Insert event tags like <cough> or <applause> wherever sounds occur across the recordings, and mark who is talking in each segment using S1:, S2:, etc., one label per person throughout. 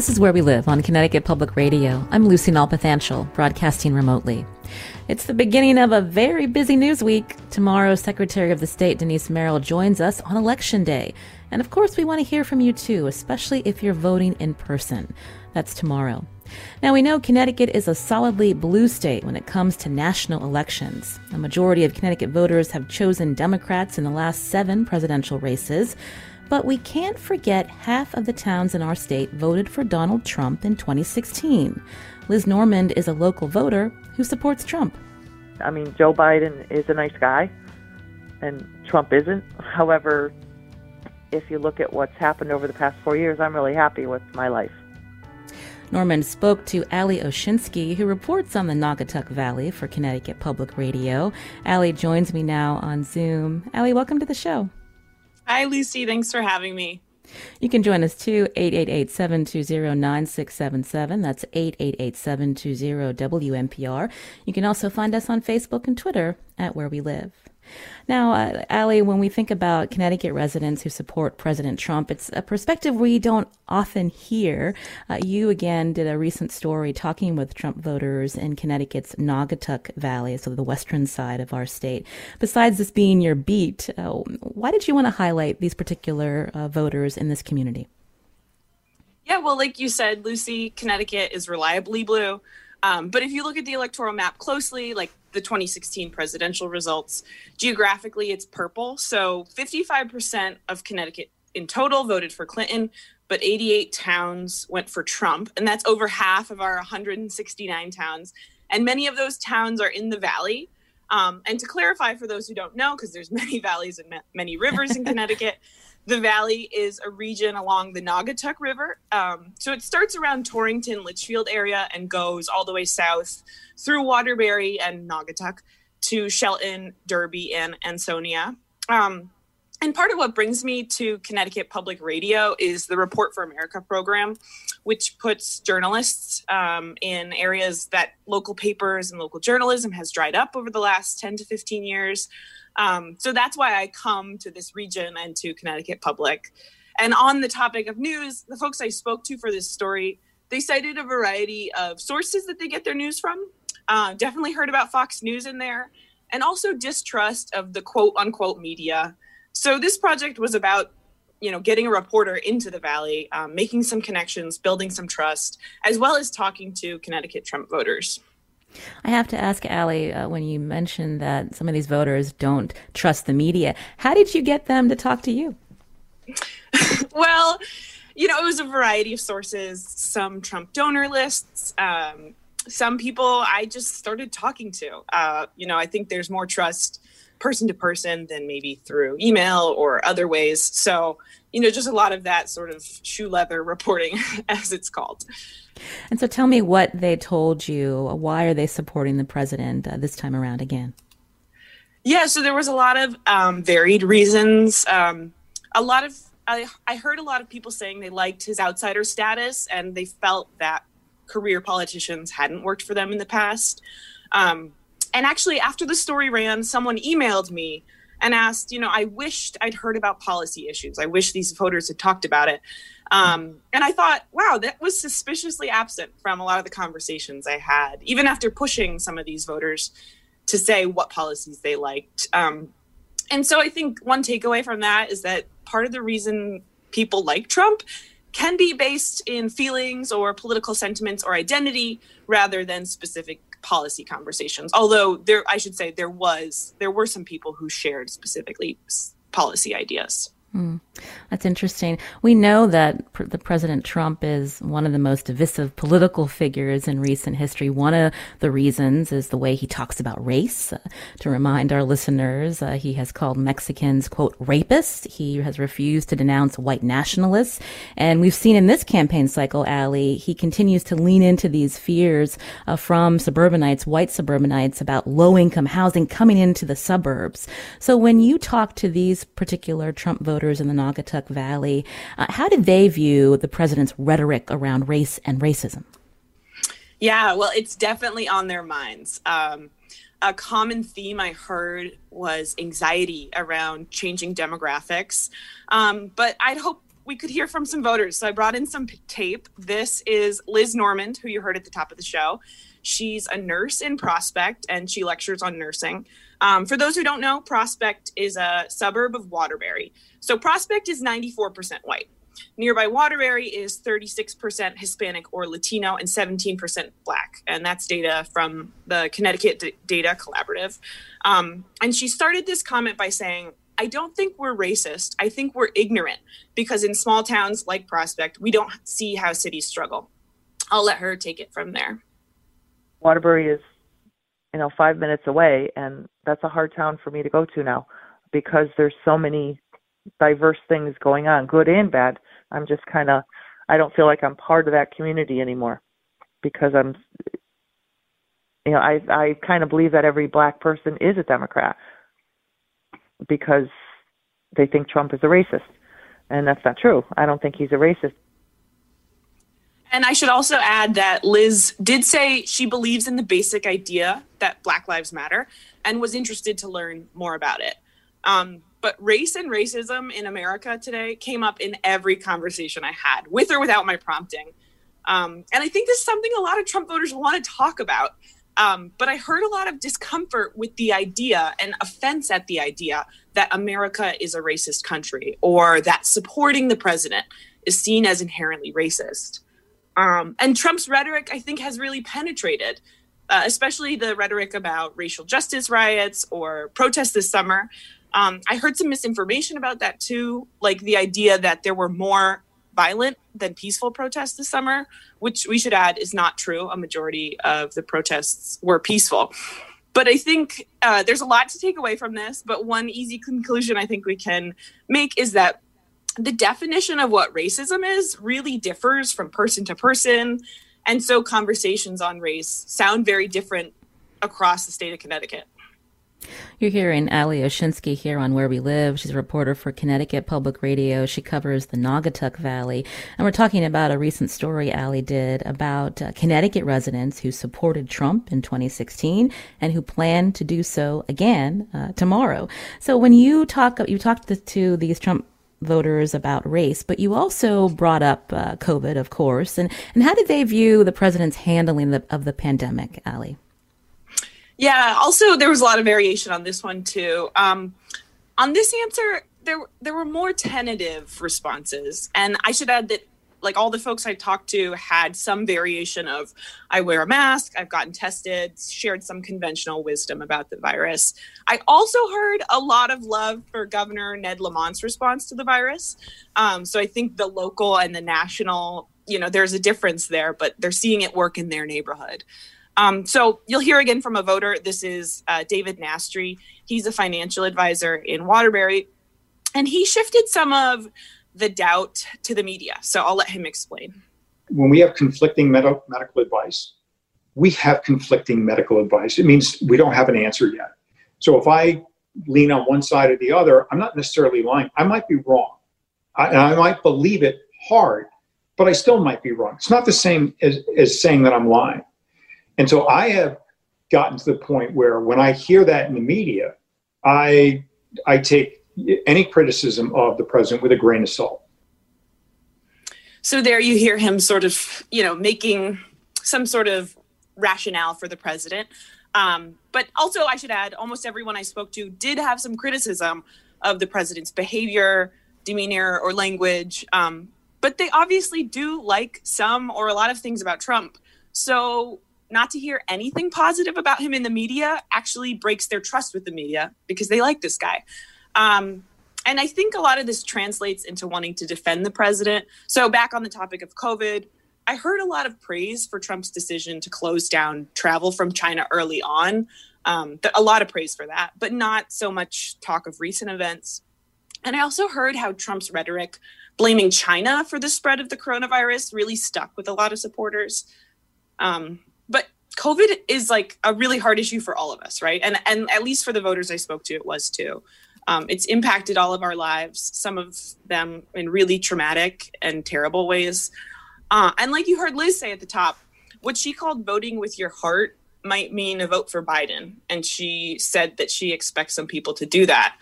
S1: This is Where We Live on Connecticut Public Radio. I'm Lucy Nalpathanchel, broadcasting remotely. It's the beginning of a very busy news week. Tomorrow, Secretary of the State Denise Merrill joins us on Election Day. And of course, we want to hear from you too, especially if you're voting in person. That's tomorrow. Now, we know Connecticut is a solidly blue state when it comes to national elections. A majority of Connecticut voters have chosen Democrats in the last seven presidential races. But we can't forget half of the towns in our state voted for Donald Trump in 2016. Liz Normand is a local voter who supports Trump.
S2: I mean, Joe Biden is a nice guy, and Trump isn't. However, if you look at what's happened over the past four years, I'm really happy with my life.
S1: Normand spoke to Ali Oshinsky, who reports on the Naugatuck Valley for Connecticut Public Radio. Ali joins me now on Zoom. Ali, welcome to the show.
S3: Hi, Lucy. Thanks for having me.
S1: You can join us too, 888-720-9677. That's 888-720-WNPR. You can also find us on Facebook and Twitter at Where We Live. Now, uh, Ali, when we think about Connecticut residents who support President Trump, it's a perspective we don't often hear. Uh, you again did a recent story talking with Trump voters in Connecticut's Naugatuck Valley, so the western side of our state. Besides this being your beat, uh, why did you want to highlight these particular uh, voters in this community?
S3: Yeah, well, like you said, Lucy, Connecticut is reliably blue. Um, but if you look at the electoral map closely, like the 2016 presidential results. Geographically, it's purple. So 55% of Connecticut in total voted for Clinton, but 88 towns went for Trump. And that's over half of our 169 towns. And many of those towns are in the valley. Um, and to clarify for those who don't know, because there's <laughs> many valleys and many rivers in <laughs> Connecticut, the valley is a region along the Naugatuck River. Um, so it starts around Torrington, Litchfield area and goes all the way south through Waterbury and Naugatuck to Shelton, Derby, and Ansonia. Um, and part of what brings me to Connecticut Public Radio is the Report for America program, which puts journalists um, in areas that local papers and local journalism has dried up over the last 10 to 15 years. Um, so that's why I come to this region and to Connecticut Public. And on the topic of news, the folks I spoke to for this story, they cited a variety of sources that they get their news from. Uh, definitely heard about Fox News in there, and also distrust of the quote unquote media. So this project was about you know getting a reporter into the valley um, making some connections building some trust as well as talking to connecticut trump voters
S1: I have to ask Ali, uh, when you mentioned that some of these voters don't trust the media, how did you get them to talk to you? <laughs>
S3: well, you know, it was a variety of sources, some Trump donor lists, um, some people I just started talking to. Uh, you know, I think there's more trust person to person than maybe through email or other ways. So, you know, just a lot of that sort of shoe leather reporting, <laughs> as it's called.
S1: And so tell me what they told you. Why are they supporting the president uh, this time around again?
S3: Yeah, so there was a lot of um, varied reasons. Um, a lot of I, I heard a lot of people saying they liked his outsider status and they felt that career politicians hadn't worked for them in the past. Um, and actually, after the story ran, someone emailed me and asked, you know, I wished I'd heard about policy issues. I wish these voters had talked about it. Um, and I thought, wow, that was suspiciously absent from a lot of the conversations I had, even after pushing some of these voters to say what policies they liked. Um, and so I think one takeaway from that is that part of the reason people like Trump can be based in feelings or political sentiments or identity rather than specific policy conversations. Although there i should say there was there were some people who shared specifically policy ideas
S1: Mm, that's interesting. We know that pr- the President Trump is one of the most divisive political figures in recent history. One of the reasons is the way he talks about race. Uh, to remind our listeners, uh, he has called Mexicans, quote, rapists. He has refused to denounce white nationalists. And we've seen in this campaign cycle, Ali, he continues to lean into these fears uh, from suburbanites, white suburbanites, about low income housing coming into the suburbs. So when you talk to these particular Trump voters, voters in the Naugatuck Valley. Uh, how did they view the president's rhetoric around race and racism?
S3: Yeah, well, it's definitely on their minds. Um, a common theme I heard was anxiety around changing demographics. Um, but I'd hope we could hear from some voters. So I brought in some tape. This is Liz Normand, who you heard at the top of the show. She's a nurse in Prospect and she lectures on nursing. Um, for those who don't know, Prospect is a suburb of Waterbury. So Prospect is 94% white. Nearby Waterbury is 36% Hispanic or Latino and 17% Black. And that's data from the Connecticut D- Data Collaborative. Um, and she started this comment by saying, I don't think we're racist. I think we're ignorant because in small towns like Prospect, we don't see how cities struggle. I'll let her take it from there.
S2: Waterbury is, you know, five minutes away, and that's a hard town for me to go to now because there's so many diverse things going on, good and bad. I'm just kind of, I don't feel like I'm part of that community anymore because I'm, you know, I I kind of believe that every black person is a Democrat because they think Trump is a racist, and that's not true. I don't think he's a racist.
S3: And I should also add that Liz did say she believes in the basic idea that Black Lives Matter and was interested to learn more about it. Um, but race and racism in America today came up in every conversation I had, with or without my prompting. Um, and I think this is something a lot of Trump voters want to talk about. Um, but I heard a lot of discomfort with the idea and offense at the idea that America is a racist country or that supporting the president is seen as inherently racist. Um, and Trump's rhetoric, I think, has really penetrated, uh, especially the rhetoric about racial justice riots or protests this summer. Um, I heard some misinformation about that too, like the idea that there were more violent than peaceful protests this summer, which we should add is not true. A majority of the protests were peaceful. But I think uh, there's a lot to take away from this. But one easy conclusion I think we can make is that the definition of what racism is really differs from person to person. And so conversations on race sound very different across the state of Connecticut.
S1: You're hearing Ali Oshinsky here on Where We Live. She's a reporter for Connecticut Public Radio. She covers the Naugatuck Valley. And we're talking about a recent story Ali did about uh, Connecticut residents who supported Trump in 2016 and who plan to do so again uh, tomorrow. So when you talk, you talked to, to these Trump voters about race, but you also brought up uh, COVID, of course. And, and how did they view the president's handling the, of the pandemic, Ali?
S3: Yeah, also, there was a lot of variation on this one, too. Um, on this answer, there, there were more tentative responses. And I should add that like all the folks I talked to had some variation of I wear a mask, I've gotten tested, shared some conventional wisdom about the virus. I also heard a lot of love for Governor Ned Lamont's response to the virus. Um, so I think the local and the national, you know, there's a difference there, but they're seeing it work in their neighborhood. Um, so you'll hear again from a voter. This is uh, David Nastry. He's a financial advisor in Waterbury. And he shifted some of the doubt to the media. So I'll let him explain.
S4: When we have conflicting med- medical advice, we have conflicting medical advice. It means we don't have an answer yet. So if I lean on one side or the other, I'm not necessarily lying. I might be wrong. I, and I might believe it hard, but I still might be wrong. It's not the same as, as saying that I'm lying. And so I have gotten to the point where when I hear that in the media, I I take any criticism of the president with a grain of salt.
S3: So there you hear him sort of, you know, making some sort of rationale for the president. Um, but also, I should add, almost everyone I spoke to did have some criticism of the president's behavior, demeanor, or language. Um, but they obviously do like some or a lot of things about Trump. So, not to hear anything positive about him in the media actually breaks their trust with the media because they like this guy. Um, and I think a lot of this translates into wanting to defend the president. So, back on the topic of COVID, I heard a lot of praise for Trump's decision to close down travel from China early on. Um, a lot of praise for that, but not so much talk of recent events. And I also heard how Trump's rhetoric blaming China for the spread of the coronavirus really stuck with a lot of supporters. Um, but COVID is like a really hard issue for all of us, right? And and at least for the voters I spoke to, it was too. Um, it's impacted all of our lives, some of them in really traumatic and terrible ways. Uh, and like you heard Liz say at the top, what she called voting with your heart might mean a vote for Biden. And she said that she expects some people to do that.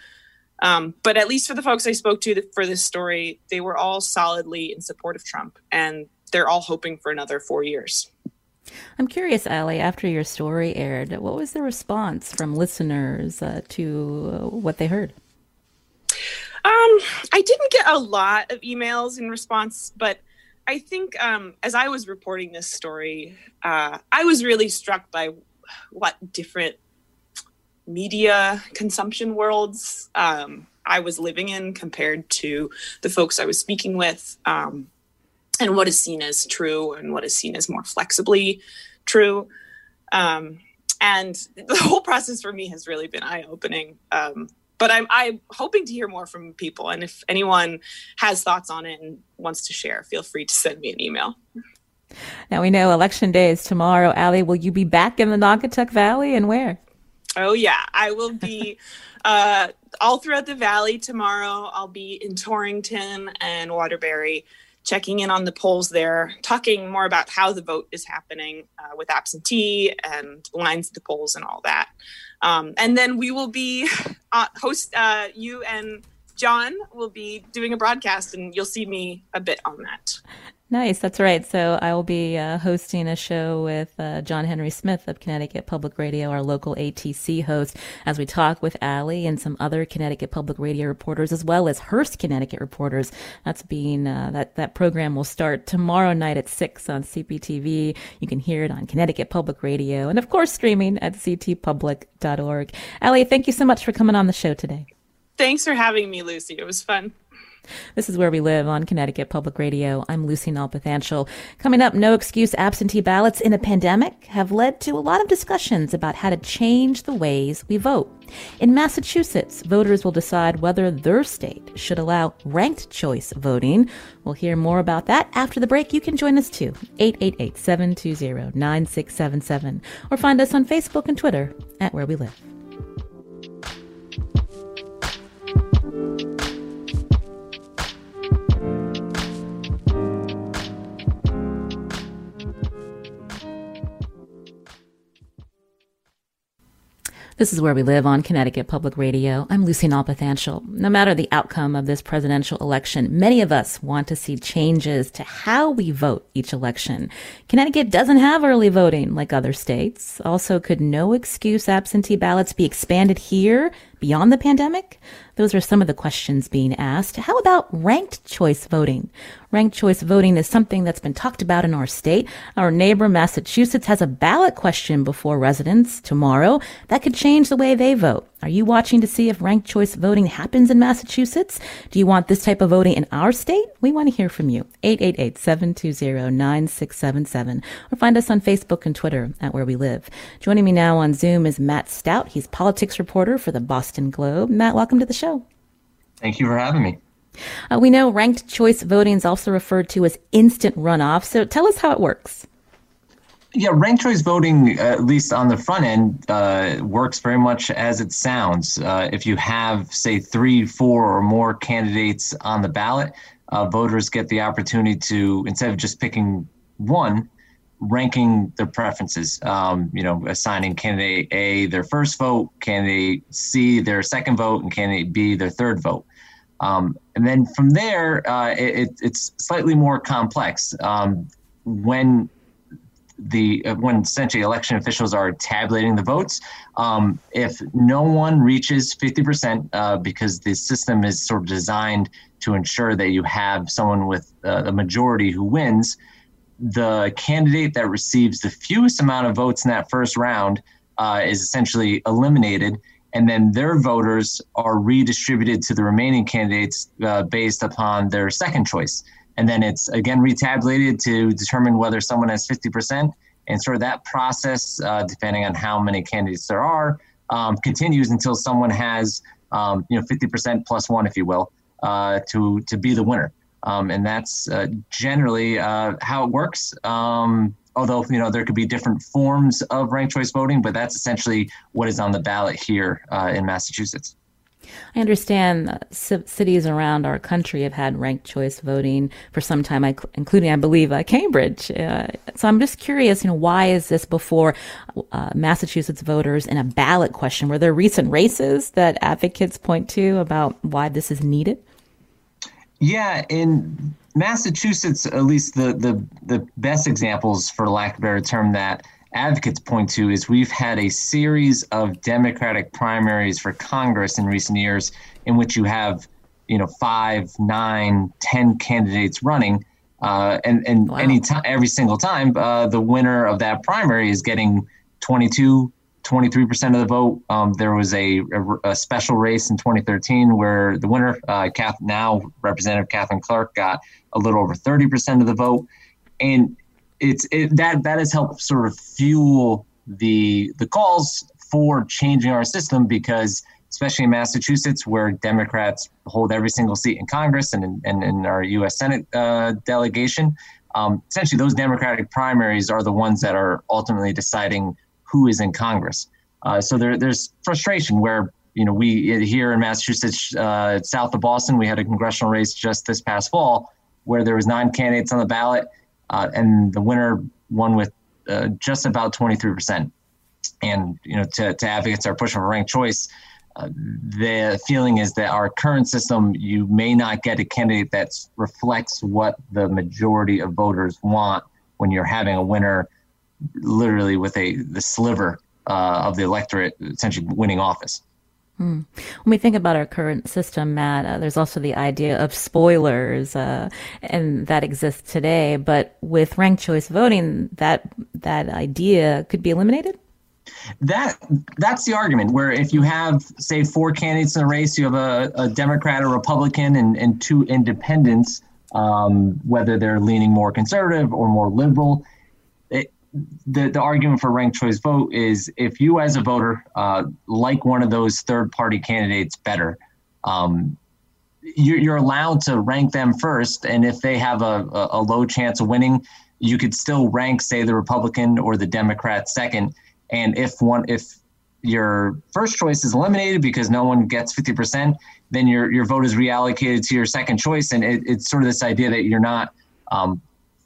S3: Um, but at least for the folks I spoke to for this story, they were all solidly in support of Trump, and they're all hoping for another four years.
S1: I'm curious, Ali, after your story aired, what was the response from listeners uh, to uh, what they heard?
S3: Um, I didn't get a lot of emails in response, but I think um, as I was reporting this story, uh, I was really struck by what different media consumption worlds um, I was living in compared to the folks I was speaking with, um, and what is seen as true and what is seen as more flexibly true. Um, and the whole process for me has really been eye opening. Um, but I'm, I'm hoping to hear more from people. And if anyone has thoughts on it and wants to share, feel free to send me an email.
S1: Now we know election day is tomorrow. Ali, will you be back in the Naugatuck Valley and where?
S3: Oh yeah, I will be <laughs> uh, all throughout the valley tomorrow. I'll be in Torrington and Waterbury, checking in on the polls there, talking more about how the vote is happening uh, with absentee and lines at the polls and all that. Um, and then we will be <laughs> uh, host uh, you and John will be doing a broadcast, and you'll see me a bit on that.
S1: Nice, that's right. So I will be uh, hosting a show with uh, John Henry Smith of Connecticut Public Radio, our local ATC host, as we talk with Ali and some other Connecticut Public Radio reporters, as well as Hearst Connecticut reporters. That's being uh, that that program will start tomorrow night at six on CPTV. You can hear it on Connecticut Public Radio, and of course streaming at ctpublic.org. Ali, thank you so much for coming on the show today.
S3: Thanks for having me, Lucy. It was fun.
S1: This is Where We Live on Connecticut Public Radio. I'm Lucy Nalpathanchel. Coming up, no excuse absentee ballots in a pandemic have led to a lot of discussions about how to change the ways we vote. In Massachusetts, voters will decide whether their state should allow ranked choice voting. We'll hear more about that after the break. You can join us too, 888-720-9677, or find us on Facebook and Twitter at Where We Live. This is where we live on Connecticut Public Radio. I'm Lucy Nalpathanchel. No matter the outcome of this presidential election, many of us want to see changes to how we vote each election. Connecticut doesn't have early voting like other states. Also, could no excuse absentee ballots be expanded here beyond the pandemic? Those are some of the questions being asked. How about ranked choice voting? Ranked choice voting is something that's been talked about in our state. Our neighbor, Massachusetts, has a ballot question before residents tomorrow that could change the way they vote. Are you watching to see if ranked choice voting happens in Massachusetts? Do you want this type of voting in our state? We want to hear from you. 888-720-9677 or find us on Facebook and Twitter at Where We Live. Joining me now on Zoom is Matt Stout. He's politics reporter for the Boston Globe. Matt, welcome to the show.
S5: Thank you for having me.
S1: Uh, we know ranked choice voting is also referred to as instant runoff. So tell us how it works.
S5: Yeah, ranked choice voting, uh, at least on the front end, uh, works very much as it sounds. Uh, if you have, say, three, four, or more candidates on the ballot, uh, voters get the opportunity to, instead of just picking one, ranking their preferences. Um, you know, assigning candidate A their first vote, candidate C their second vote, and candidate B their third vote. Um, and then from there, uh, it, it's slightly more complex. Um, when the uh, when essentially election officials are tabulating the votes. Um, if no one reaches 50%, uh, because the system is sort of designed to ensure that you have someone with uh, a majority who wins, the candidate that receives the fewest amount of votes in that first round uh, is essentially eliminated. and then their voters are redistributed to the remaining candidates uh, based upon their second choice. And then it's again retabulated to determine whether someone has 50%. And sort of that process, uh, depending on how many candidates there are, um, continues until someone has, um, you know, 50% plus one, if you will, uh, to to be the winner. Um, and that's uh, generally uh, how it works. Um, although you know there could be different forms of ranked choice voting, but that's essentially what is on the ballot here uh, in Massachusetts.
S1: I understand cities around our country have had ranked choice voting for some time, including, I believe, uh, Cambridge. Uh, so I'm just curious, you know, why is this before uh, Massachusetts voters in a ballot question? Were there recent races that advocates point to about why this is needed?
S5: Yeah, in Massachusetts, at least the the the best examples, for lack of a better term, that advocates point to is we've had a series of Democratic primaries for Congress in recent years, in which you have, you know, five, nine, ten candidates running, uh, and and wow. any time, every single time, uh, the winner of that primary is getting 22, 23% of the vote. Um, there was a, a, a, special race in 2013 where the winner, uh, Kath, now Representative Katherine Clark, got a little over 30% of the vote. And it's it, that that has helped sort of fuel the the calls for changing our system because especially in Massachusetts where Democrats hold every single seat in Congress and in, and in our U.S. Senate uh, delegation, um, essentially those Democratic primaries are the ones that are ultimately deciding who is in Congress. Uh, so there, there's frustration where you know we here in Massachusetts, uh, south of Boston, we had a congressional race just this past fall where there was nine candidates on the ballot, uh, and the winner won with uh, just about 23 percent. And you know, to, to advocates are pushing for ranked choice. Uh, the feeling is that our current system, you may not get a candidate that reflects what the majority of voters want when you're having a winner literally with a the sliver uh, of the electorate essentially winning office.
S1: Hmm. When we think about our current system, Matt, uh, there's also the idea of spoilers, uh, and that exists today. But with ranked choice voting, that that idea could be eliminated.
S5: That that's the argument. Where if you have, say, four candidates in a race, you have a, a Democrat, a Republican, and, and two independents, um, whether they're leaning more conservative or more liberal the, the argument for ranked choice vote is if you as a voter uh, like one of those third party candidates better um, you're, you're, allowed to rank them first. And if they have a, a, a, low chance of winning you could still rank say the republican or the democrat second. And if one if your first choice is eliminated because no one gets 50% then your, your vote is reallocated to your second choice. And it, it's sort of this idea that you're not um,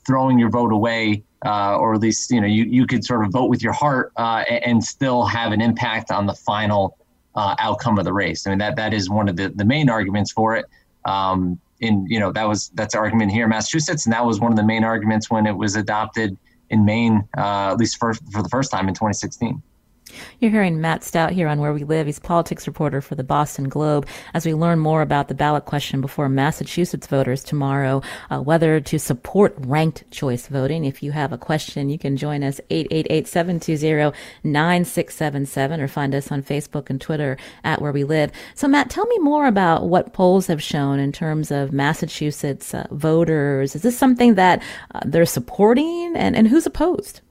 S5: throwing your vote away uh, or at least you know you, you could sort of vote with your heart uh, and still have an impact on the final uh, outcome of the race. I mean that that is one of the, the main arguments for it. Um, in you know that was that's argument here in Massachusetts, and that was one of the main arguments when it was adopted in Maine, uh, at least for for the first time in 2016.
S1: You're hearing Matt Stout here on Where We Live. He's politics reporter for the Boston Globe as we learn more about the ballot question before Massachusetts voters tomorrow, uh, whether to support ranked choice voting. If you have a question, you can join us 888-720-9677 or find us on Facebook and Twitter at Where We Live. So Matt, tell me more about what polls have shown in terms of Massachusetts uh, voters. Is this something that uh, they're supporting and, and who's opposed?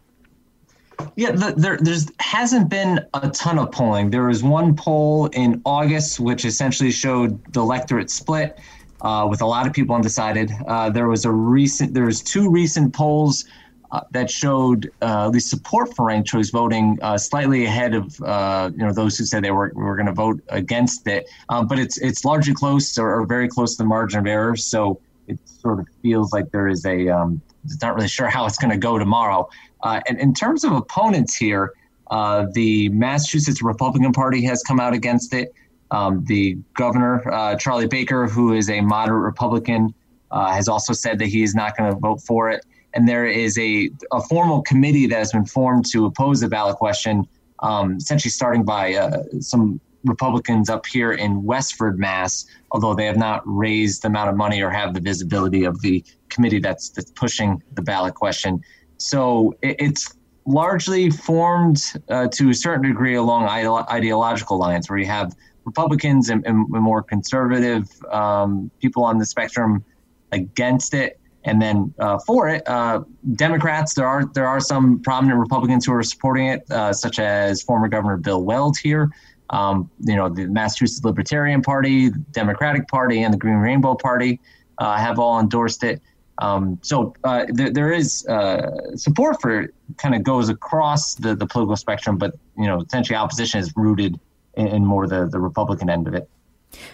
S5: Yeah, the, there there's hasn't been a ton of polling. There was one poll in August, which essentially showed the electorate split, uh, with a lot of people undecided. Uh, there was a recent, there was two recent polls uh, that showed uh, at least support for ranked choice voting, uh, slightly ahead of uh, you know those who said they were were going to vote against it. Um, but it's it's largely close or, or, very close to the margin of error. So it sort of feels like there is a um, not really sure how it's going to go tomorrow. Uh, and in terms of opponents here, uh, the Massachusetts Republican Party has come out against it. Um, the governor, uh, Charlie Baker, who is a moderate Republican, uh, has also said that he is not going to vote for it. And there is a, a formal committee that has been formed to oppose the ballot question, um, essentially starting by uh, some Republicans up here in Westford, Mass, although they have not raised the amount of money or have the visibility of the committee that's, that's pushing the ballot question. So it, it's largely formed uh, to a certain degree along ideological lines, where you have Republicans and, and more conservative um, people on the spectrum against it, and then uh, for it, uh, Democrats. There are there are some prominent Republicans who are supporting it, uh, such as former Governor Bill Weld here. Um, you know, the Massachusetts Libertarian Party, Democratic Party, and the Green Rainbow Party uh, have all endorsed it. Um, so uh, th- there is uh, support for it, kind of goes across the, the political spectrum, but you know, essentially opposition is rooted in, in more the, the Republican end of it.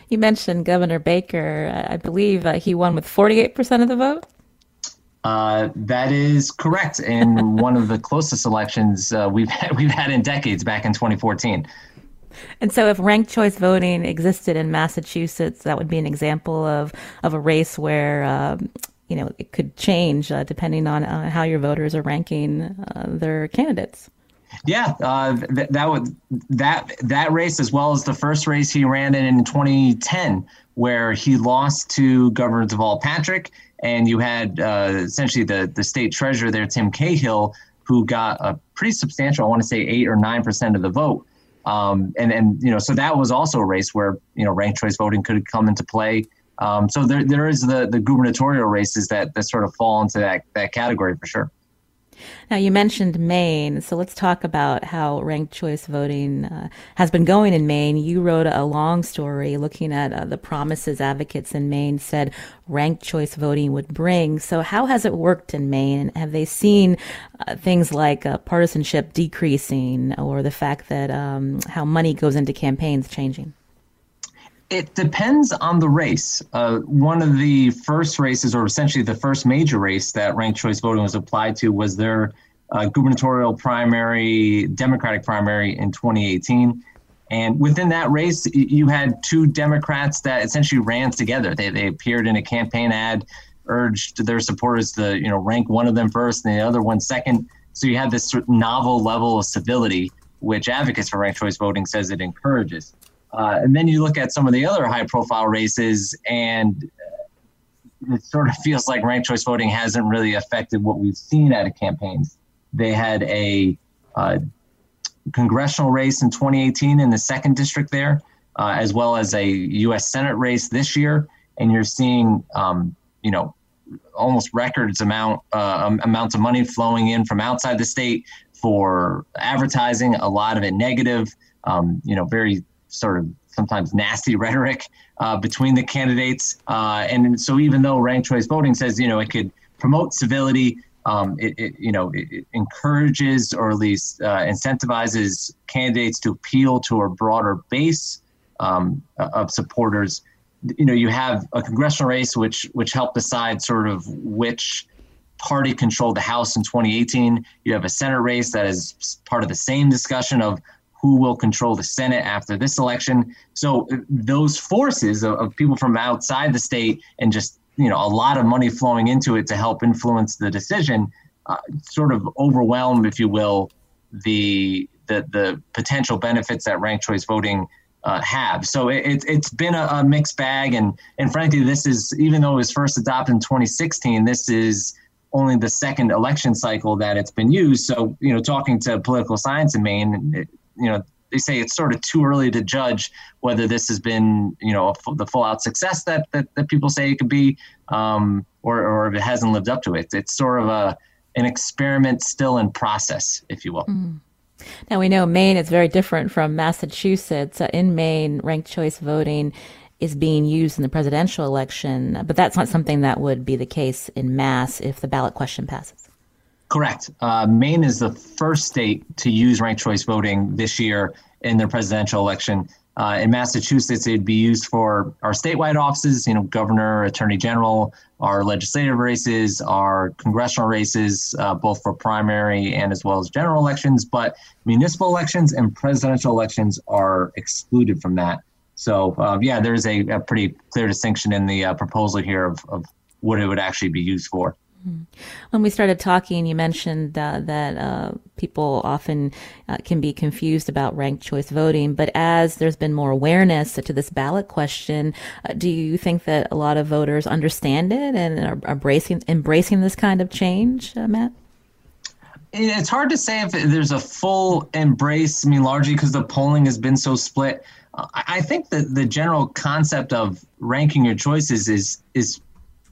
S1: You mentioned Governor Baker. I believe uh, he won with 48% of the vote.
S5: Uh, that is correct. In <laughs> one of the closest elections uh, we've had, we've had in decades, back in 2014.
S1: And so, if ranked choice voting existed in Massachusetts, that would be an example of of a race where um, you know, it could change uh, depending on uh, how your voters are ranking uh, their candidates.
S5: Yeah, uh, th- that would that that race as well as the first race he ran in in 2010, where he lost to Governor Deval Patrick, and you had uh, essentially the the state treasurer there, Tim Cahill, who got a pretty substantial, I want to say eight or nine percent of the vote. Um, and and you know, so that was also a race where you know ranked choice voting could come into play. Um, so there, there is the, the gubernatorial races that, that sort of fall into that, that category for sure.
S1: Now, you mentioned Maine, so let's talk about how ranked choice voting uh, has been going in Maine. You wrote a long story looking at uh, the promises advocates in Maine said ranked choice voting would bring. So, how has it worked in Maine? Have they seen uh, things like uh, partisanship decreasing or the fact that um, how money goes into campaigns changing?
S5: It depends on the race. Uh, one of the first races, or essentially the first major race that ranked choice voting was applied to, was their uh, gubernatorial primary, Democratic primary in 2018. And within that race, you had two Democrats that essentially ran together. They, they appeared in a campaign ad, urged their supporters to you know rank one of them first and the other one second. So you had this novel level of civility, which advocates for ranked choice voting says it encourages. Uh, and then you look at some of the other high profile races, and it sort of <laughs> feels like ranked choice voting hasn't really affected what we've seen out of campaigns. They had a uh, congressional race in 2018 in the second district there, uh, as well as a U.S. Senate race this year, and you're seeing, um, you know, almost records amount uh, amounts of money flowing in from outside the state for advertising. A lot of it negative. Um, you know, very sort of sometimes nasty <laughs> rhetoric uh, between the candidates. Uh, and so even though ranked choice voting says, you know, it could promote civility, um, it, it, you know, it, it, encourages or at least uh, incentivizes candidates to appeal to a broader base um, of supporters. You know, you have a congressional race which which helped decide sort of which party controlled the House in 2018. You have a Senate race that is part of the same discussion of who will control the Senate after this election. So those forces of, of, people from outside the state and just you know a lot of money flowing into it to help influence the decision, uh, sort of overwhelm, if you will, the the the potential benefits that ranked choice voting. Uh, have so it, it's been a, a mixed bag and and frankly this is even though it was first adopted in 2016 this is only the second election cycle that it's been used. So, you know, talking to political science in Maine, you know they say it's sort of too early to judge whether this has been you know the full out success that, that that people say it could be um, or or if it hasn't lived up to it. It's sort of a an experiment still in process if you will. Mm.
S1: now we know maine is very different from massachusetts. Uh, in maine ranked choice voting is being used in the presidential election but that's not something that would be the case in mass if the ballot question passes
S5: Correct. Uh, Maine is the first state to use ranked choice voting this year in their presidential election. Uh, in Massachusetts, it'd be used for our statewide offices, you know, governor, attorney general, our legislative races, our congressional races, uh, both for primary and as well as general elections. But municipal elections and presidential elections are excluded from that. So, uh, yeah, there's a, a, pretty clear distinction in the uh, proposal here of, of what it would actually be used for.
S1: Mm-hmm. When we started talking, you mentioned uh, that uh, people often uh, can be confused about ranked choice voting, but as there's been more awareness to this ballot question, uh, do you think that a lot of voters understand it and are embracing embracing this kind of change, uh, Matt?
S5: It's hard to say if there's a full embrace. I mean, largely because the polling has been so split. I think that the general concept of ranking your choices is is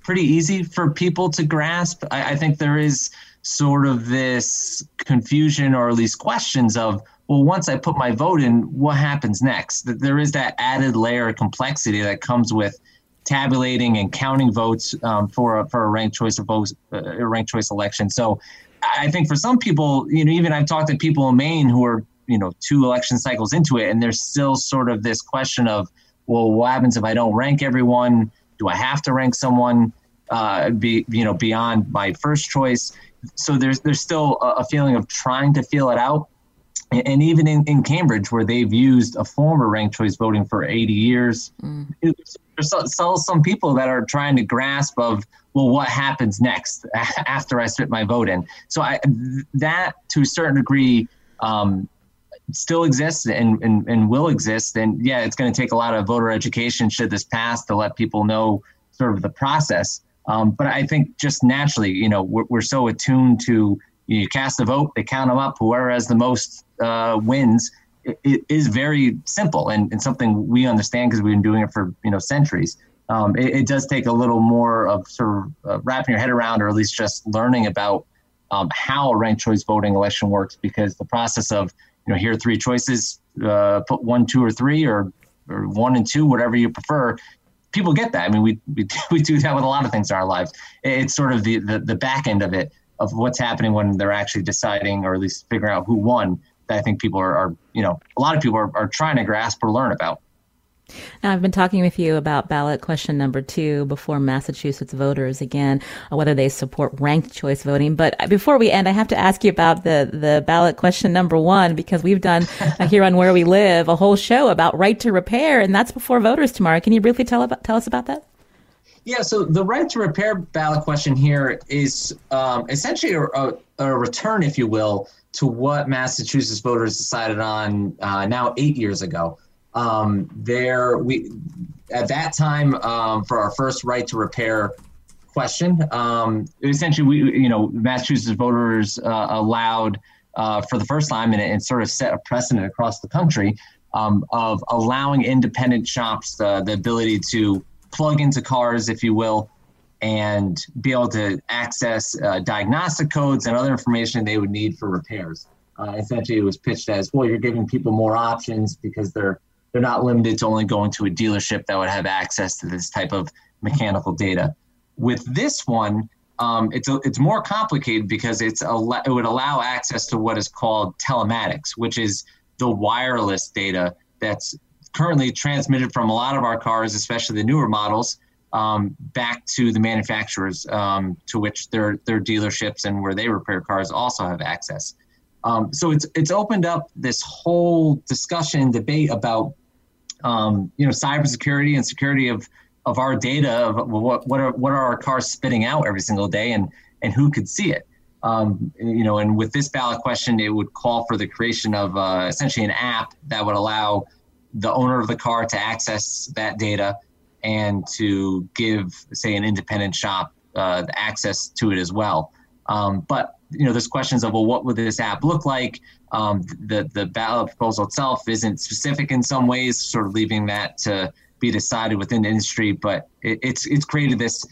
S5: pretty easy for people to grasp. I, I think there is sort of this confusion or at least questions of well, once I put my vote in, what happens next? There is that added layer of complexity that comes with tabulating and counting votes um, for a, for a ranked choice of votes, uh, a ranked choice election. So, I think for some people, you know, even I've talked to people in Maine who are you know two election cycles into it, and there's still sort of this question of, well, what happens if I don't rank everyone? Do I have to rank someone? Uh, be you know beyond my first choice. So there's there's still a, a feeling of trying to feel it out and even in, in Cambridge, where they've used a form of ranked choice voting for 80 years, mm. there's still some people that are trying to grasp of, well, what happens next <laughs> after I spit my vote in? So I, that, to a certain degree, um, still exists and, and, and will exist. And yeah, it's going to take a lot of voter education should this pass to let people know sort of the process. Um, but I think just naturally, you know, we're, we're so attuned to you know cast a vote, they count them up. Whoever has the most uh, wins. It, is very simple and, and something we understand because we've been doing it for you know centuries. Um, it, it, does take a little more of sort of uh, wrapping your head around, or at least just learning about um, how ranked choice voting election works. Because the process of you know here are three choices, uh, put one, two, or three, or or one and two, whatever you prefer. People get that. I mean, we, we, <laughs> we do that with a lot of things in our lives. It's sort of the, the, the back end of it of what's happening when they're actually deciding or at least figuring out who won that I think people are, are you know, a lot of people are, are trying to grasp or learn about.
S1: Now, I've been talking with you about ballot question number two before Massachusetts voters again, uh, whether they support ranked choice voting. But before we end, I have to ask you about the, the ballot question number one, because we've done uh, here on Where We Live a whole show about right to repair, and that's before voters tomorrow. Can you briefly tell about, tell us about that?
S5: Yeah, so the right to repair ballot question here is um, essentially a, a, a, return, if you will, to what Massachusetts voters decided on uh, now eight years ago. Um, there, we at that time um, for our first right to repair question, um, essentially, we you know Massachusetts voters uh, allowed uh, for the first time, and it, sort of set a precedent across the country um, of allowing independent shops the ability to plug into cars, if you will, and be able to access uh, diagnostic codes and other information they would need for repairs. Uh, essentially, it was pitched as, well, you're giving people more options because they're they're not limited to only going to a dealership that would have access to this type of mechanical data. With this one, um, it's a, it's more complicated because it's a, it would allow access to what is called telematics, which is the wireless data that's currently transmitted from a lot of our cars, especially the newer models, um, back to the manufacturers, um, to which their their dealerships and where they repair cars also have access. Um, so it's it's opened up this whole discussion debate about um, you know cybersecurity and security of of our data of what what are what are our cars spitting out every single day and and who could see it. Um, you know, and with this ballot question, it would call for the creation of uh, essentially an app that would allow the owner of the car to access that data and to give, say, an independent shop uh, access to it as well. Um, but you know, there's questions of well, what would this app look like? Um, the the ballot proposal itself isn't specific in some ways, sort of leaving that to be decided within the industry. But it, it's it's created this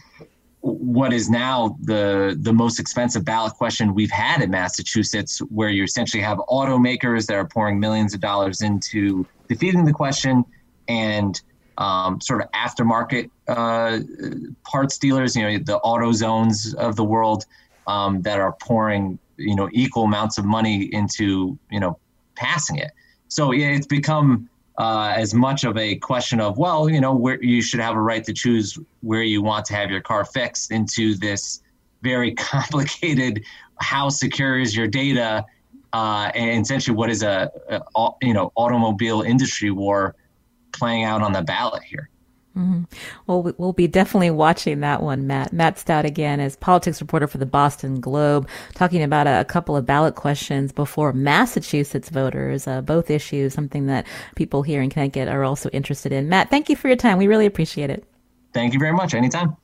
S5: what is now the the most expensive ballot question we've had in Massachusetts, where you essentially have automakers that are pouring millions of dollars into defeating the question and um, sort of aftermarket uh, parts dealers, you know, the auto zones of the world um, that are pouring, you know, equal amounts of money into, you know, passing it. So it's become uh, as much of a question of, well, you know, where you should have a right to choose where you want to have your car fixed into this very <laughs> complicated how secure is your data uh, and essentially what is a, a, you know automobile industry war playing out on the ballot here.
S1: Mm-hmm. Well, we'll be definitely watching that one, Matt. Matt Stout again is politics reporter for the Boston Globe, talking about a, a couple of ballot questions before Massachusetts voters. Uh, both issues, something that people here in Connecticut are also interested in. Matt, thank you for your time. We really appreciate it.
S5: Thank you very much. Anytime.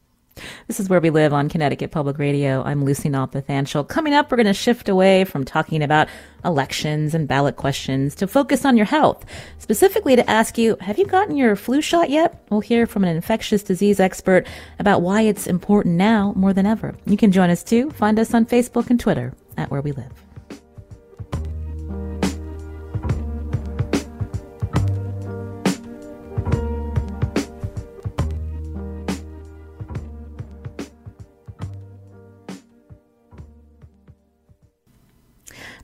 S1: This is where we live on Connecticut Public Radio. I'm Lucy Nalpathanchel. Coming up, we're going to shift away from talking about elections and ballot questions to focus on your health. Specifically to ask you, have you gotten your flu shot yet? We'll hear from an infectious disease expert about why it's important now more than ever. You can join us too. Find us on Facebook and Twitter at Where We Live.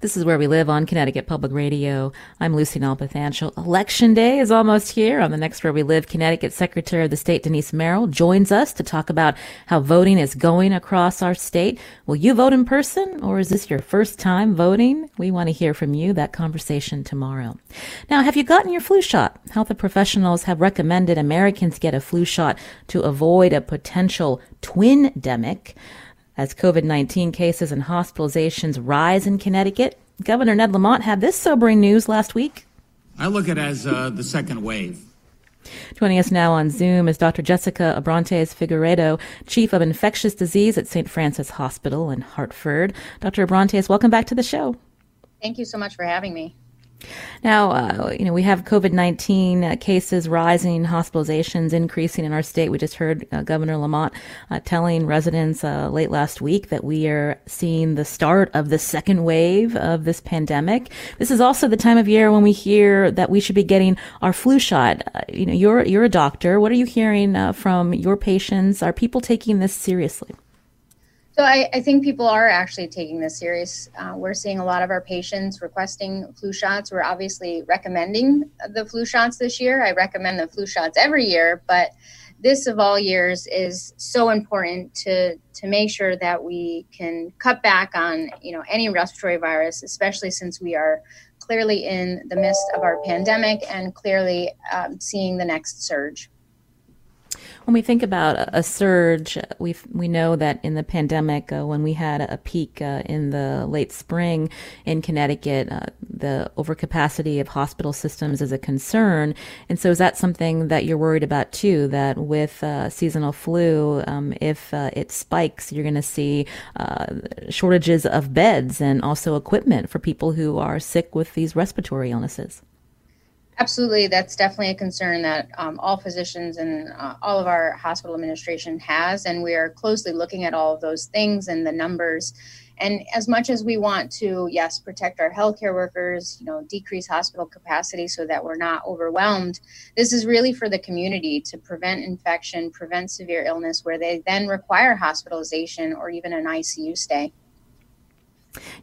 S1: This is where we live on Connecticut Public Radio. I'm Lucy Nalpathanchel. Election day is almost here. On the next Where We Live, Connecticut Secretary of the State Denise Merrill joins us to talk about how voting is going across our state. Will you vote in person or is this your first time voting? We want to hear from you. That conversation tomorrow. Now, have you gotten your flu shot? Health professionals have recommended Americans get a flu shot to avoid a potential twindemic. As COVID 19 cases and hospitalizations rise in Connecticut, Governor Ned Lamont had this sobering news last week.
S6: I look at it as uh, the second wave.
S1: Joining us now on Zoom is Dr. Jessica Abrantes Figueiredo, Chief of Infectious Disease at St. Francis Hospital in Hartford. Dr. Abrantes, welcome back to the show.
S7: Thank you so much for having me.
S1: Now, uh, you know, we have COVID 19 uh, cases rising, hospitalizations increasing in our state. We just heard uh, Governor Lamont uh, telling residents uh, late last week that we are seeing the start of the second wave of this pandemic. This is also the time of year when we hear that we should be getting our flu shot. Uh, you know, you're, you're a doctor. What are you hearing from your patients? Are people taking this seriously?
S7: So I, I, think people are actually taking this serious. Uh, we're seeing a lot of our patients requesting flu shots. We're obviously recommending the flu shots this year. I recommend the flu shots every year, but this of all years is so important to to make sure that we can cut back on you know any respiratory virus, especially since we are clearly in the midst of our pandemic and clearly um, seeing the next surge.
S1: When we think about a, surge, we we know that in the pandemic, uh, when we had a peak uh, in the late spring in Connecticut, uh, the overcapacity of hospital systems is a concern. And so, is that something that you're worried about too? That with uh, seasonal flu, um, if uh, it spikes, you're going to see uh, shortages of beds and also equipment for people who are sick with these respiratory illnesses.
S7: Absolutely, that's definitely a concern that um, all physicians and uh, all of our hospital administration has, and we are closely looking at all of those things and the numbers. And as much as we want to, yes, protect our healthcare workers, you know, decrease hospital capacity so that we're not overwhelmed, this is really for the community to prevent infection, prevent severe illness, where they then require hospitalization or even an ICU stay.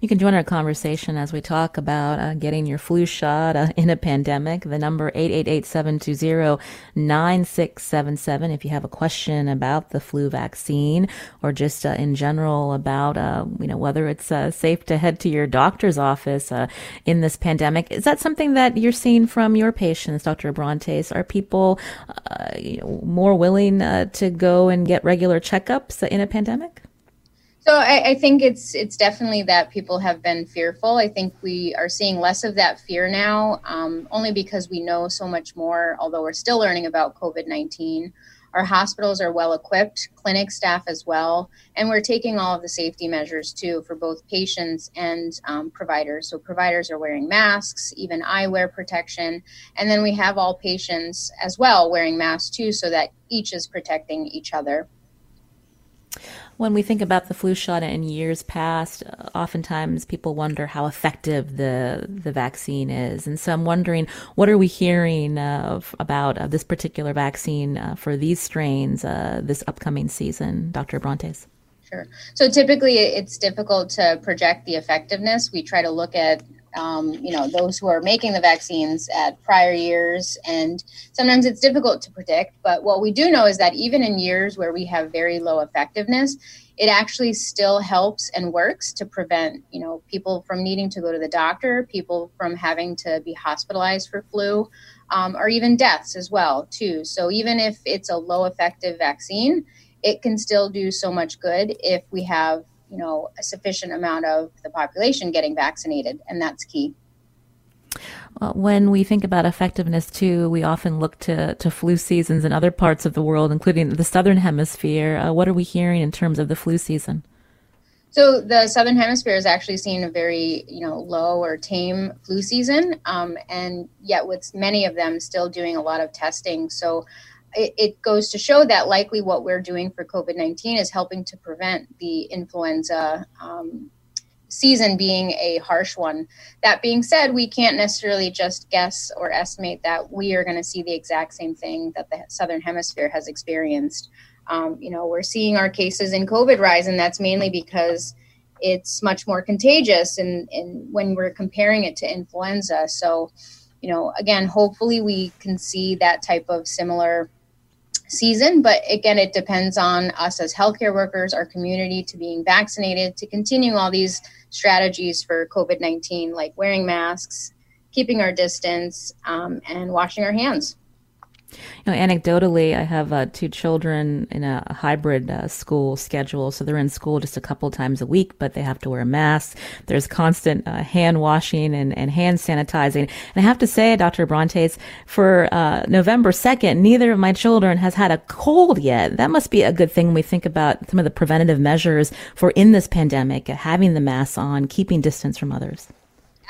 S1: You can join our conversation as we talk about uh, getting your flu shot uh, in a pandemic. The number 888-720-9677 if you have a question about the flu vaccine or just uh, in general about uh, you know whether it's uh, safe to head to your doctor's office uh, in this pandemic. Is that something that you're seeing from your patients, Dr. Abrantes? Are people you know, more willing to go and get regular checkups in a pandemic?
S7: So I, I, think it's it's definitely that people have been fearful. I think we are seeing less of that fear now, um, only because we know so much more. Although we're still learning about COVID nineteen, our hospitals are well equipped, clinic staff as well, and we're taking all of the safety measures too for both patients and um, providers. So providers are wearing masks, even eyewear protection, and then we have all patients as well wearing masks too, so that each is protecting each other.
S1: When we think about the flu shot in years past, oftentimes people wonder how effective the the vaccine is, and so I'm wondering what are we hearing uh, about this particular vaccine uh, for these strains uh, this upcoming season, Dr. Abrantes.
S7: Sure. So typically, it's difficult to project the effectiveness. We try to look at um, you know those who are making the vaccines at prior years. And sometimes it's difficult to predict but what we do know is that even in years where we have very low effectiveness it actually still helps and works to prevent you know people from needing to go to the doctor people from having to be hospitalized for flu um, or even deaths as well too. So even if it's a low effective vaccine it can still do so much good if we have you know a sufficient amount of the population getting vaccinated and that's key
S1: Uh, when we think about effectiveness too, we often look to, to flu seasons in other parts of the world, including the southern hemisphere. Uh, what are we hearing in terms of the flu season?
S7: So the southern hemisphere is actually seeing a very, you know, low or tame flu season, um, and yet with many of them still doing a lot of testing. So it, it goes to show that likely what we're doing for COVID nineteen is helping to prevent the influenza um, season being a harsh one. That being said, we can't necessarily just guess or estimate that we are going to see the exact same thing that the southern hemisphere has experienced. Um, you know, we're seeing our cases in COVID rise, and that's mainly because it's much more contagious and, and when we're comparing it to influenza. So, you know, again, hopefully we can see that type of similar season. But again, it depends on us as healthcare workers, our community to being vaccinated, to continue all these strategies for COVID 19, like wearing masks, keeping our distance, um, and washing our hands.
S1: You know, anecdotally, I have uh, two children in a hybrid uh, school schedule, so they're in school just a couple times a week, but they have to wear a mask. There's constant uh, hand washing and, and hand sanitizing. And I have to say, Dr. Abrantes, for uh, November 2nd, neither of my children has had a cold yet. That must be a good thing when we think about some of the preventative measures for in this pandemic, having the mask on, keeping distance from others.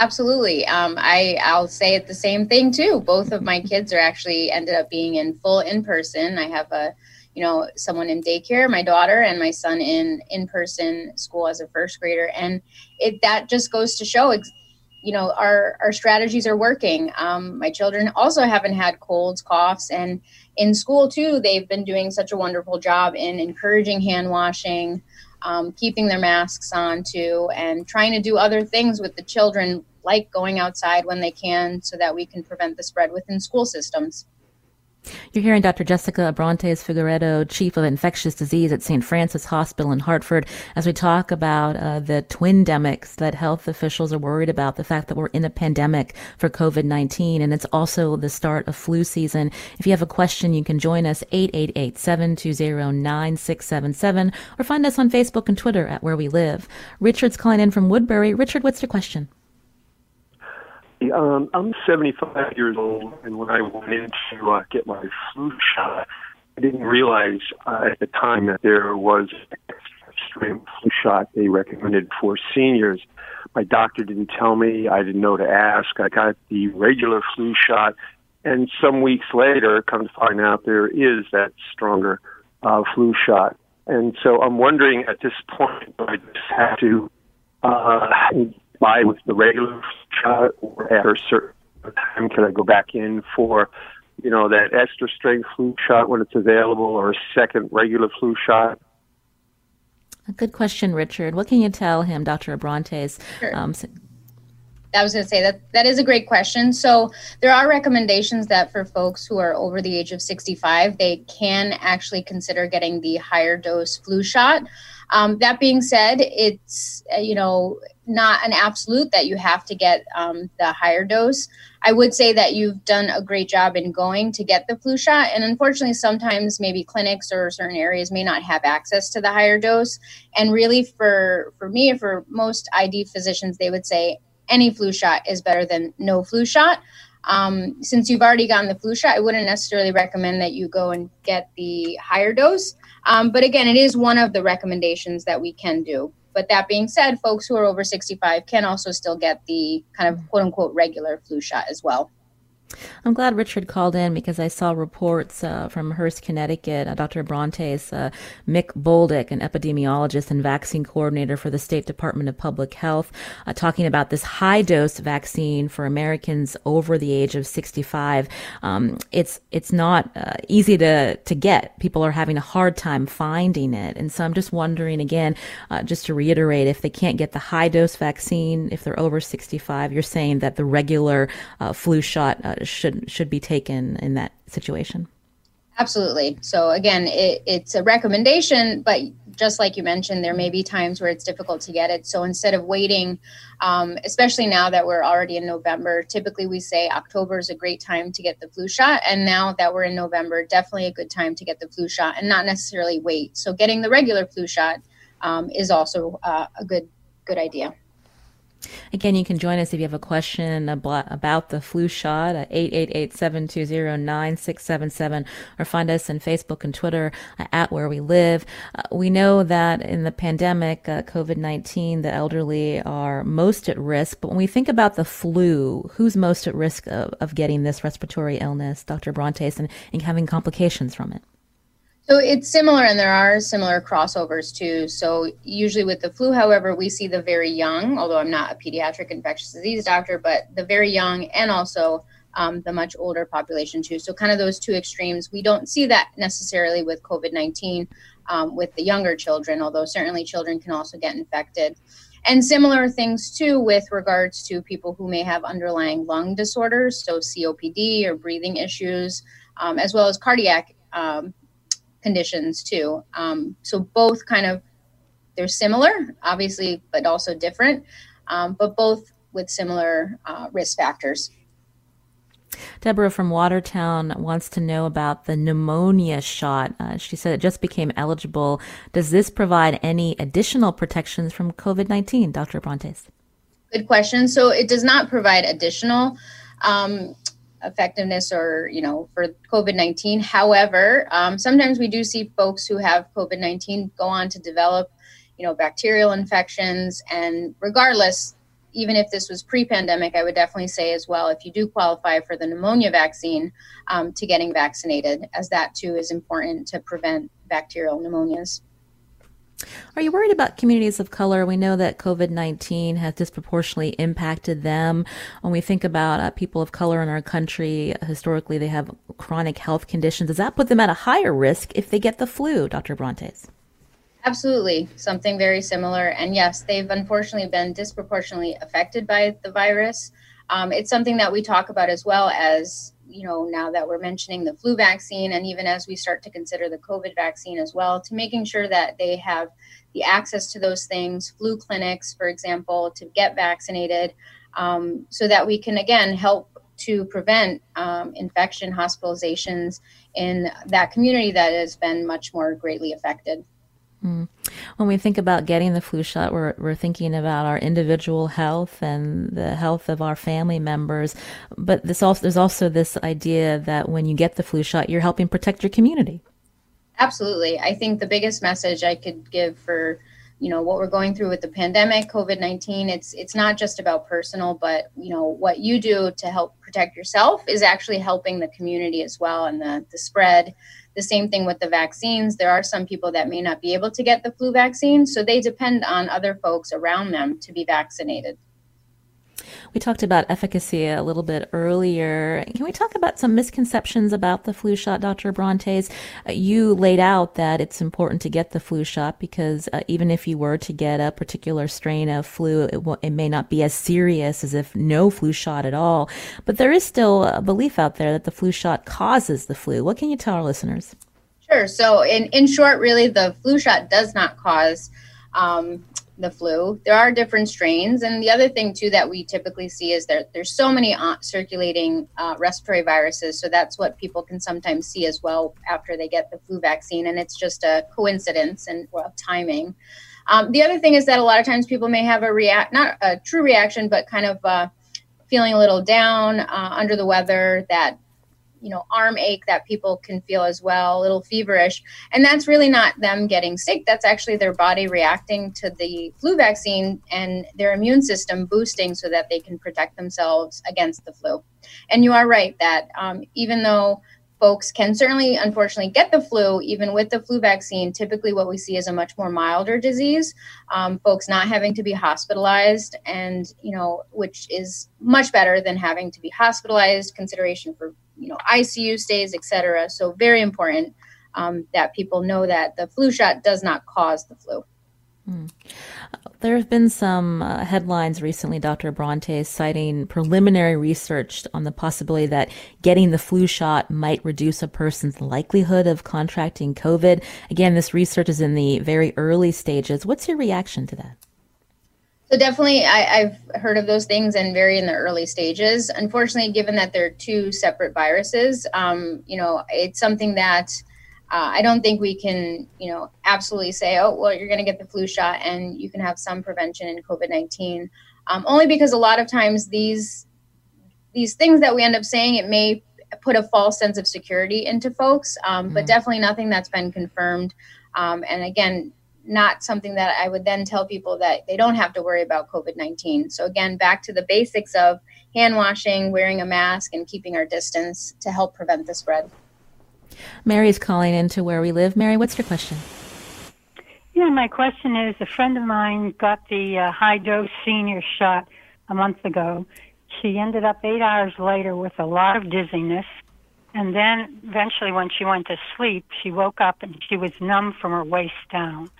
S7: Absolutely. Um, I I'll say it the same thing too. Both of my kids are actually ended up being in full in person. I have a you know someone in daycare my daughter and my son in in person school as a first grader and it that just goes to show you know our our strategies are working um, my children also haven't had colds coughs and in school too they've been doing such a wonderful job in encouraging hand washing um, keeping their masks on too, and trying to do other things with the children, like going outside when they can, so that we can prevent the spread within school systems.
S1: You're hearing Dr. Jessica Abrantes Figueiredo, Chief of Infectious Disease at St. Francis Hospital in Hartford, as we talk about uh, the twindemics that health officials are worried about, the fact that we're in a pandemic for COVID 19, and it's also the start of flu season. If you have a question, you can join us 888 720 9677 or find us on Facebook and Twitter at Where We Live. Richard's calling in from Woodbury. Richard, what's your question?
S8: Um, I'm 75 years old, and when I went in to uh, get my flu shot, I didn't realize uh, at the time that there was a flu shot they recommended for seniors. My doctor didn't tell me. I didn't know to ask. I got the regular flu shot, and some weeks later, come to find out there is that stronger uh, flu shot. And so I'm wondering at this point, do I just have to uh, by with the regular shot, or after a certain time can I go back in for, you know, that extra strength flu shot when it's available, or a second regular flu shot?
S1: A good question, Richard. What can you tell him, Dr. Abrantes?
S7: Sure. Um, I was going to say that that is a great question. So there are recommendations that for folks who are over the age of 65, they can actually consider getting the higher dose flu shot. Um, that being said, it's uh, you know not an absolute that you have to get um, the higher dose. I would say that you've done a great job in going to get the flu shot, and unfortunately, sometimes maybe clinics or certain areas may not have access to the higher dose. And really, for for me, for most ID physicians, they would say any flu shot is better than no flu shot. Um, since you've already gotten the flu shot, I wouldn't necessarily recommend that you go and get the higher dose. Um, but again, it is one of the recommendations that we can do. But that being said, folks who are over 65 can also still get the kind of quote unquote regular flu shot as well.
S1: I'm glad Richard called in because I saw reports uh, from Hearst, Connecticut. Uh, Dr. Abrantes, uh, Mick Bolduc, an epidemiologist and vaccine coordinator for the State Department of Public Health, uh, talking about this high dose vaccine for Americans over the age of 65. Um, it's it's not uh, easy to to get. People are having a hard time finding it, and so I'm just wondering again, uh, just to reiterate, if they can't get the high dose vaccine, if they're over 65, you're saying that the regular flu shot should should be taken in that situation.
S7: Absolutely. So again, it, it's a recommendation, but just like you mentioned, there may be times where it's difficult to get it. So instead of waiting, um, especially now that we're already in November, typically we say October is a great time to get the flu shot. And now that we're in November, definitely a good time to get the flu shot and not necessarily wait. So getting the regular flu shot um, is also uh, a good good idea.
S1: Again, you can join us if you have a question about the flu shot at 888-720-9677 or find us on Facebook and Twitter uh, at Where We Live. Uh, we know that in the pandemic, uh, COVID-19, the elderly are most at risk. But when we think about the flu, who's most at risk of, of getting this respiratory illness, Dr. Abrantes, and, and having complications from it?
S7: So it's similar, and there are similar crossovers too. So usually with the flu, however, we see the very young. Although I'm not a pediatric infectious disease doctor, but the very young and also um, the much older population too. So kind of those two extremes. We don't see that necessarily with COVID-19 um, with the younger children, although certainly children can also get infected. And similar things too with regards to people who may have underlying lung disorders, so COPD or breathing issues, um, as well as cardiac um, conditions too. Um, so both kind of they're similar, obviously, but also different, um, but both with similar uh, risk factors.
S1: Deborah from Watertown wants to know about the pneumonia shot. Uh, she said it just became eligible. Does this provide any additional protections from COVID 19, Dr. Abrantes?
S7: Good question. So it does not provide additional. Um, effectiveness or you know for covid-19 however um, sometimes we do see folks who have covid-19 go on to develop you know bacterial infections. And regardless even if this was pre-pandemic i would definitely say as well if you do qualify for the pneumonia vaccine um, to getting vaccinated as that too is important to prevent bacterial pneumonias
S1: are you worried about communities of color? We know that COVID 19 has disproportionately impacted them. When we think about uh, people of color in our country, historically they have chronic health conditions. Does that put them at a higher risk if they get the flu, Dr. Abrantes?
S7: Absolutely, something very similar. And yes, they've unfortunately been disproportionately affected by the virus. Um, it's something that we talk about as well as you know, now that we're mentioning the flu vaccine, and even as we start to consider the COVID vaccine as well, to making sure that they have the access to those things, flu clinics, for example, to get vaccinated, um, so that we can again help to prevent um, infection, hospitalizations in that community that has been much more greatly affected.
S1: Mm. When we think about getting the flu shot, we're, we're thinking about our individual health and the health of our family members. But this also, there's also this idea that when you get the flu shot, you're helping protect your community.
S7: Absolutely. I think the biggest message I could give for you know what we're going through with the pandemic covid-19 it's it's not just about personal but you know what you do to help protect yourself is actually helping the community as well and the the spread the same thing with the vaccines. There are some people that may not be able to get the flu vaccine, so they depend on other folks around them to be vaccinated.
S1: We talked about efficacy a little bit earlier. Can we talk about some misconceptions about the flu shot, Dr. Abrantes? Uh, you laid out that it's important to get the flu shot because uh, even if you were to get a particular strain of flu, it, w- it may not be as serious as if no flu shot at all. But there is still a belief out there that the flu shot causes the flu. What can you tell our listeners?
S7: Sure. So, in, in short, really, the flu shot does not cause um, the flu. There are different strains, and the other thing too that we typically see is that there's so many uh, circulating uh, respiratory viruses. So that's what people can sometimes see as well after they get the flu vaccine, and it's just a coincidence and well, timing. Um, the other thing is that a lot of times people may have a react, not a true reaction, but kind of uh, feeling a little down, uh, under the weather, that you know arm ache that people can feel as well a little feverish. And that's really not them getting sick. That's actually their body reacting to the flu vaccine and their immune system boosting so that they can protect themselves against the flu. And you are right that um, even though folks can certainly unfortunately get the flu even with the flu vaccine typically what we see is a much more milder disease um, folks not having to be hospitalized and you know which is much better than having to be hospitalized consideration for you know icu stays etc so very important um, that people know that the flu shot does not cause the flu
S1: Hmm. There have been some uh, headlines recently, Dr. Bronte, citing preliminary research on the possibility that getting the flu shot might reduce a person's likelihood of contracting COVID. Again, this research is in the very early stages. What's your reaction to that?
S7: So definitely, I, have heard of those things and very in the early stages. Unfortunately, given that they're two separate viruses, um, you know, it's something that uh, I don't think we can, you know, absolutely say, oh, well, you're going to get the flu shot and you can have some prevention in COVID 19. Um, only because a lot of times these these things that we end up saying it may put a false sense of security into folks, um, mm-hmm. but definitely nothing that's been confirmed. Um, and again, not something that I would then tell people that they don't have to worry about COVID 19. So, again, back to the basics of hand washing, wearing a mask, and keeping our distance to help prevent the spread.
S1: Mary's calling into where we live. Mary, what's your question?
S9: Yeah, my question is a friend of mine got the uh, high dose senior shot a month ago. She ended up eight hours later with a lot of dizziness. And then eventually, when she went to sleep, she woke up and she was numb from her waist down.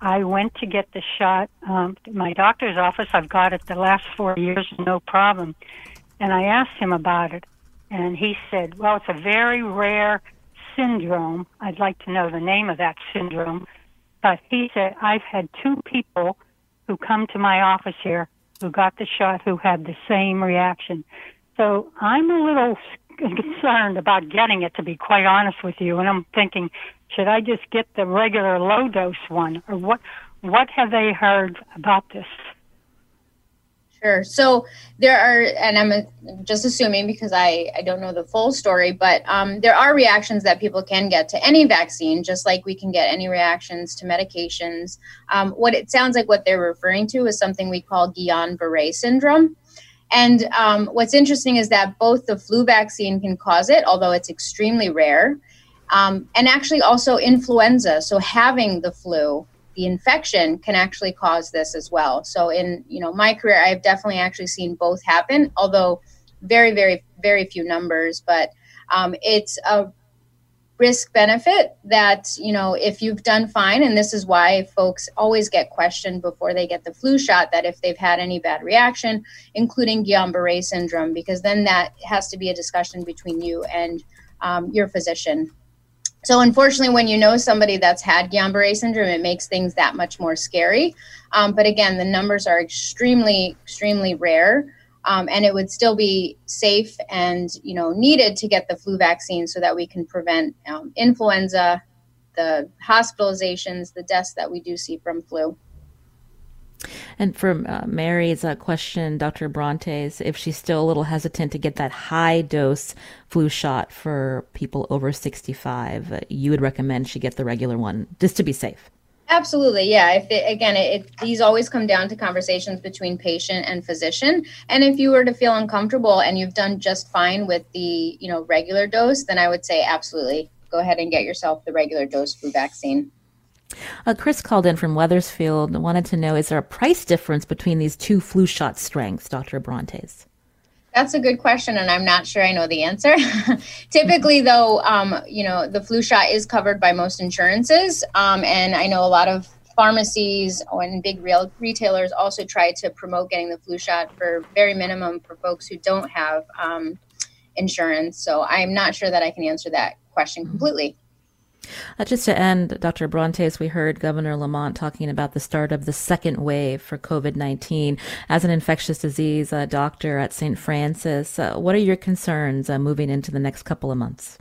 S9: I went to get the shot. Um, to my doctor's office, I've got it the last four years, no problem. And I asked him about it. And he said, well, it's a very rare syndrome. I'd like to know the name of that syndrome. But he said, I've had two people who come to my office here who got the shot who had the same reaction. So I'm a little concerned about getting it, to be quite honest with you. And I'm thinking, should I just get the regular low dose one, or what? What have they heard about this?
S7: Sure. So there are, and I'm just assuming because I, I don't know the full story, but um, there are reactions that people can get to any vaccine, just like we can get any reactions to medications. Um, what it sounds like what they're referring to is something we call Guillain Barre syndrome. And um, what's interesting is that both the flu vaccine can cause it, although it's extremely rare, um, and actually also influenza. So having the flu the infection can actually cause this as well. So in you know my career, I've definitely actually seen both happen, although very very very few numbers. But um, it's a risk benefit that you know if you've done fine and this is why folks always get questioned before they get the flu shot that if they've had any bad reaction including guillain-barre syndrome because then that has to be a discussion between you and um, your physician so unfortunately, when you know somebody that's had Guillain-Barré syndrome, it makes things that much more scary. Um, but again, the numbers are extremely, extremely rare. Um, and it would still be safe and you know needed to get the flu vaccine so that we can prevent um, influenza, the hospitalizations, the deaths that we do see from flu.
S1: And for uh, Mary's uh, question, Dr. Abrantes, if she's still a little hesitant to get that high dose flu shot for people over 65, uh, you would recommend she get the regular one just to be safe.
S7: Absolutely, yeah. If it, again, it, it, these always come down to conversations between patient and physician. And if you were to feel uncomfortable and you've done just fine with the you know regular dose, then I would say absolutely go ahead and get yourself the regular dose flu vaccine.
S1: Uh, Chris called in from Wethersfield and wanted to know is there a price difference between these two flu shot strengths, Dr. Abrantes?
S7: That's a good question, and I'm not sure I know the answer. <laughs> Typically, though, um, you know, the flu shot is covered by most insurances, um, and I know a lot of pharmacies and big real retailers also try to promote getting the flu shot for very minimum for folks who don't have um, insurance. So I'm not sure that I can answer that question mm-hmm. completely.
S1: Uh, just to end, Dr. Abrantes, we heard Governor Lamont talking about the start of the second wave for COVID 19. As an infectious disease uh, doctor at St. Francis, uh, what are your concerns uh, moving into the next couple of months?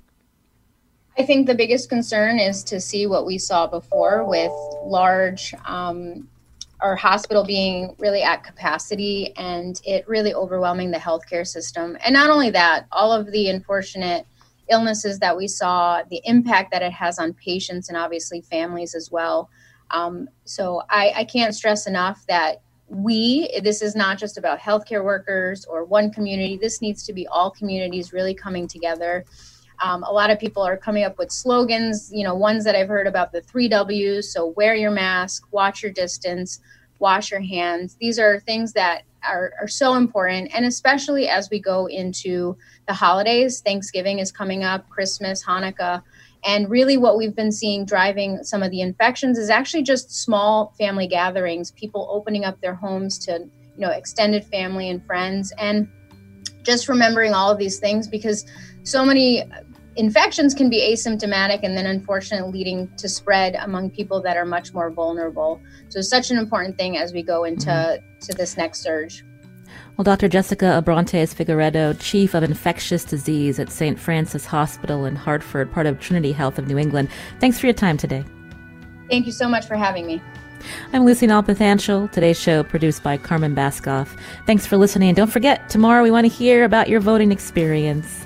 S7: I think the biggest concern is to see what we saw before with large, um, our hospital being really at capacity and it really overwhelming the healthcare system. And not only that, all of the unfortunate illnesses that we saw, the impact that it has on patients and obviously families as well. Um, so I, I can't stress enough that we, this is not just about healthcare workers or one community, this needs to be all communities really coming together. Um, a lot of people are coming up with slogans, you know, ones that I've heard about the three W's. So wear your mask, watch your distance, wash your hands. These are things that are, are so important. And especially as we go into the holidays, Thanksgiving is coming up, Christmas, Hanukkah. And really, what we've been seeing driving some of the infections is actually just small family gatherings, people opening up their homes to, you know, extended family and friends. And just remembering all of these things because so many infections can be asymptomatic and then unfortunately leading to spread among people that are much more vulnerable so it's such an important thing as we go into mm-hmm. to this next surge
S1: well, Dr. Jessica Abrantes Figueiredo, Chief of Infectious Disease at St. Francis Hospital in Hartford, part of Trinity Health of New England, thanks for your time today.
S7: Thank you so much for having me.
S1: I'm Lucy Nalpathanchel. Today's show produced by Carmen Baskauf. Thanks for listening. And don't forget, tomorrow we want to hear about your voting experience.